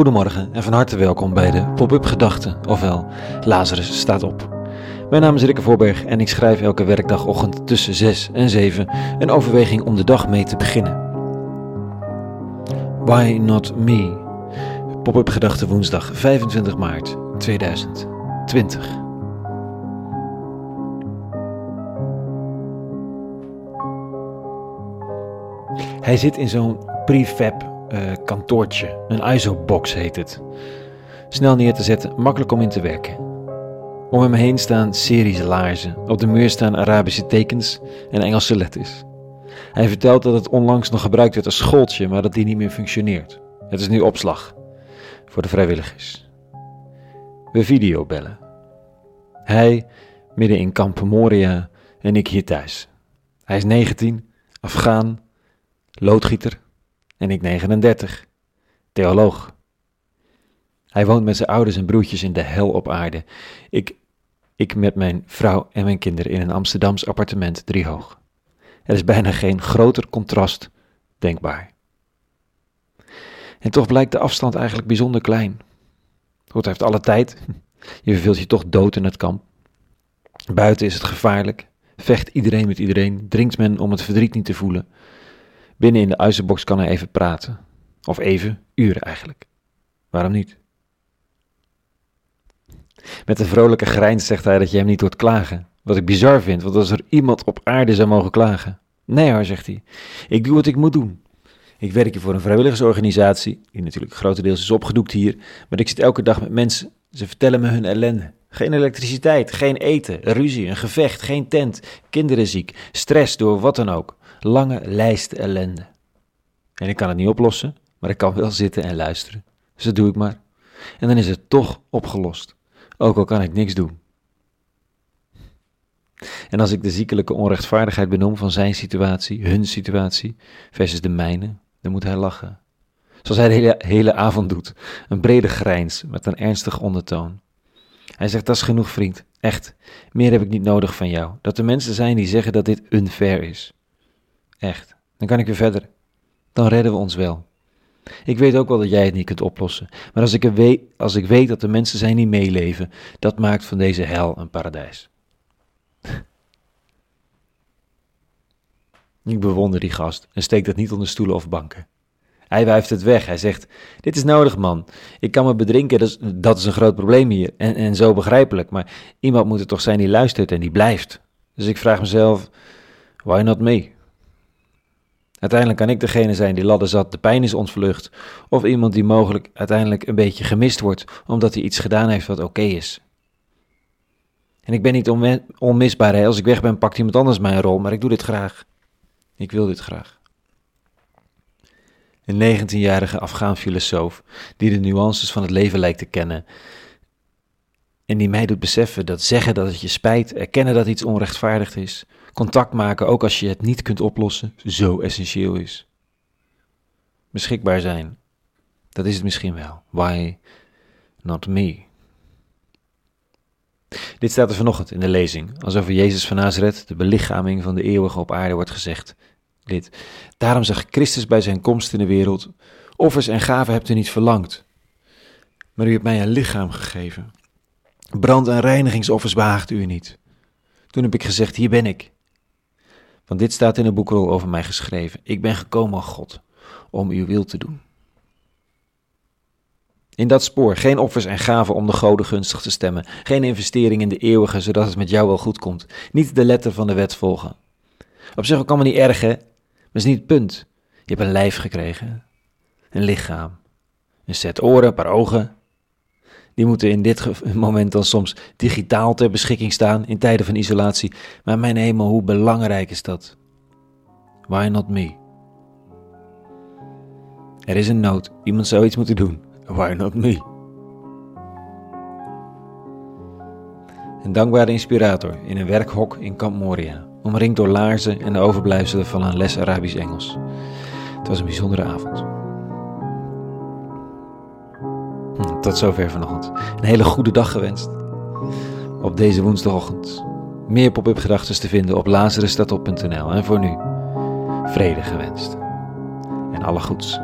Goedemorgen en van harte welkom bij de Pop-up Gedachten, ofwel Lazarus staat op. Mijn naam is Rikke Voorberg en ik schrijf elke werkdagochtend tussen 6 en 7 een overweging om de dag mee te beginnen. Why Not Me? Pop-up Gedachten woensdag 25 maart 2020. Hij zit in zo'n prefab uh, kantoortje. Een ISO-box heet het. Snel neer te zetten, makkelijk om in te werken. Om hem heen staan series laarzen. Op de muur staan Arabische tekens en Engelse letters. Hij vertelt dat het onlangs nog gebruikt werd als schooltje, maar dat die niet meer functioneert. Het is nu opslag voor de vrijwilligers. We videobellen. Hij midden in kamp Moria en ik hier thuis. Hij is 19, Afghaan, loodgieter en ik 39, theoloog. Hij woont met zijn ouders en broertjes in de hel op aarde. Ik, ik met mijn vrouw en mijn kinderen in een Amsterdams appartement driehoog. Er is bijna geen groter contrast denkbaar. En toch blijkt de afstand eigenlijk bijzonder klein. God heeft alle tijd. Je verveelt je toch dood in het kamp. Buiten is het gevaarlijk. Vecht iedereen met iedereen. Drinkt men om het verdriet niet te voelen. Binnen in de uizenbox kan hij even praten. Of even, uren eigenlijk. Waarom niet? Met een vrolijke grijns zegt hij dat je hem niet hoort klagen. Wat ik bizar vind, want als er iemand op aarde zou mogen klagen. Nee hoor, zegt hij. Ik doe wat ik moet doen. Ik werk hier voor een vrijwilligersorganisatie, die natuurlijk grotendeels is opgedoekt hier, maar ik zit elke dag met mensen. Ze vertellen me hun ellende. Geen elektriciteit, geen eten, ruzie, een gevecht, geen tent, kinderen ziek, stress door wat dan ook lange lijst ellende. En ik kan het niet oplossen, maar ik kan wel zitten en luisteren. Dus dat doe ik maar. En dan is het toch opgelost, ook al kan ik niks doen. En als ik de ziekelijke onrechtvaardigheid benoem van zijn situatie, hun situatie, versus de mijne, dan moet hij lachen. Zoals hij de hele, hele avond doet, een brede grijns met een ernstig ondertoon. Hij zegt, dat is genoeg vriend, echt, meer heb ik niet nodig van jou. Dat er mensen zijn die zeggen dat dit unfair is. Echt. Dan kan ik weer verder. Dan redden we ons wel. Ik weet ook wel dat jij het niet kunt oplossen. Maar als ik, weet, als ik weet dat er mensen zijn die meeleven, dat maakt van deze hel een paradijs. Ik bewonder die gast en steek dat niet onder stoelen of banken. Hij wuift het weg. Hij zegt: Dit is nodig, man. Ik kan me bedrinken, dat is, een groot probleem hier. En, en zo begrijpelijk. Maar iemand moet er toch zijn die luistert en die blijft. Dus ik vraag mezelf: Why not me? Uiteindelijk kan ik degene zijn die ladder zat, de pijn is ontvlucht, of iemand die mogelijk uiteindelijk een beetje gemist wordt omdat hij iets gedaan heeft wat oké is. En ik ben niet onmisbaar, hè? als ik weg ben pakt iemand anders mijn rol, maar ik doe dit graag. Ik wil dit graag. Een 19-jarige Afghaan filosoof die de nuances van het leven lijkt te kennen en die mij doet beseffen dat zeggen dat het je spijt, erkennen dat iets onrechtvaardigd is, contact maken ook als je het niet kunt oplossen, zo essentieel is. Beschikbaar zijn, dat is het misschien wel. Why not me? Dit staat er vanochtend in de lezing, als over Jezus van Nazareth, de belichaming van de eeuwige op aarde, wordt gezegd. Dit. Daarom zag Christus bij zijn komst in de wereld: Offers en gaven hebt u niet verlangd, maar u hebt mij een lichaam gegeven. Brand- en reinigingsoffers behaagt u niet. Toen heb ik gezegd: Hier ben ik. Want dit staat in de boekrol over mij geschreven. Ik ben gekomen, God, om uw wil te doen. In dat spoor geen offers en gaven om de goden gunstig te stemmen. Geen investering in de eeuwige, zodat het met jou wel goed komt. Niet de letter van de wet volgen. Op zich ook allemaal niet erg, hè? Maar is niet het punt. Je hebt een lijf gekregen. Een lichaam. Een set oren, een paar ogen. Die moeten in dit moment dan soms digitaal ter beschikking staan in tijden van isolatie. Maar mijn hemel, hoe belangrijk is dat? Why not me? Er is een nood. Iemand zou iets moeten doen. Why not me? Een dankbare inspirator in een werkhok in Kamp Moria, omringd door laarzen en de overblijfselen van een les Arabisch-Engels. Het was een bijzondere avond. Tot zover vanochtend. Een hele goede dag gewenst. Op deze woensdagochtend. Meer pop-up gedachten te vinden op lazarusstatop.nl. En voor nu, vrede gewenst. En alle goeds.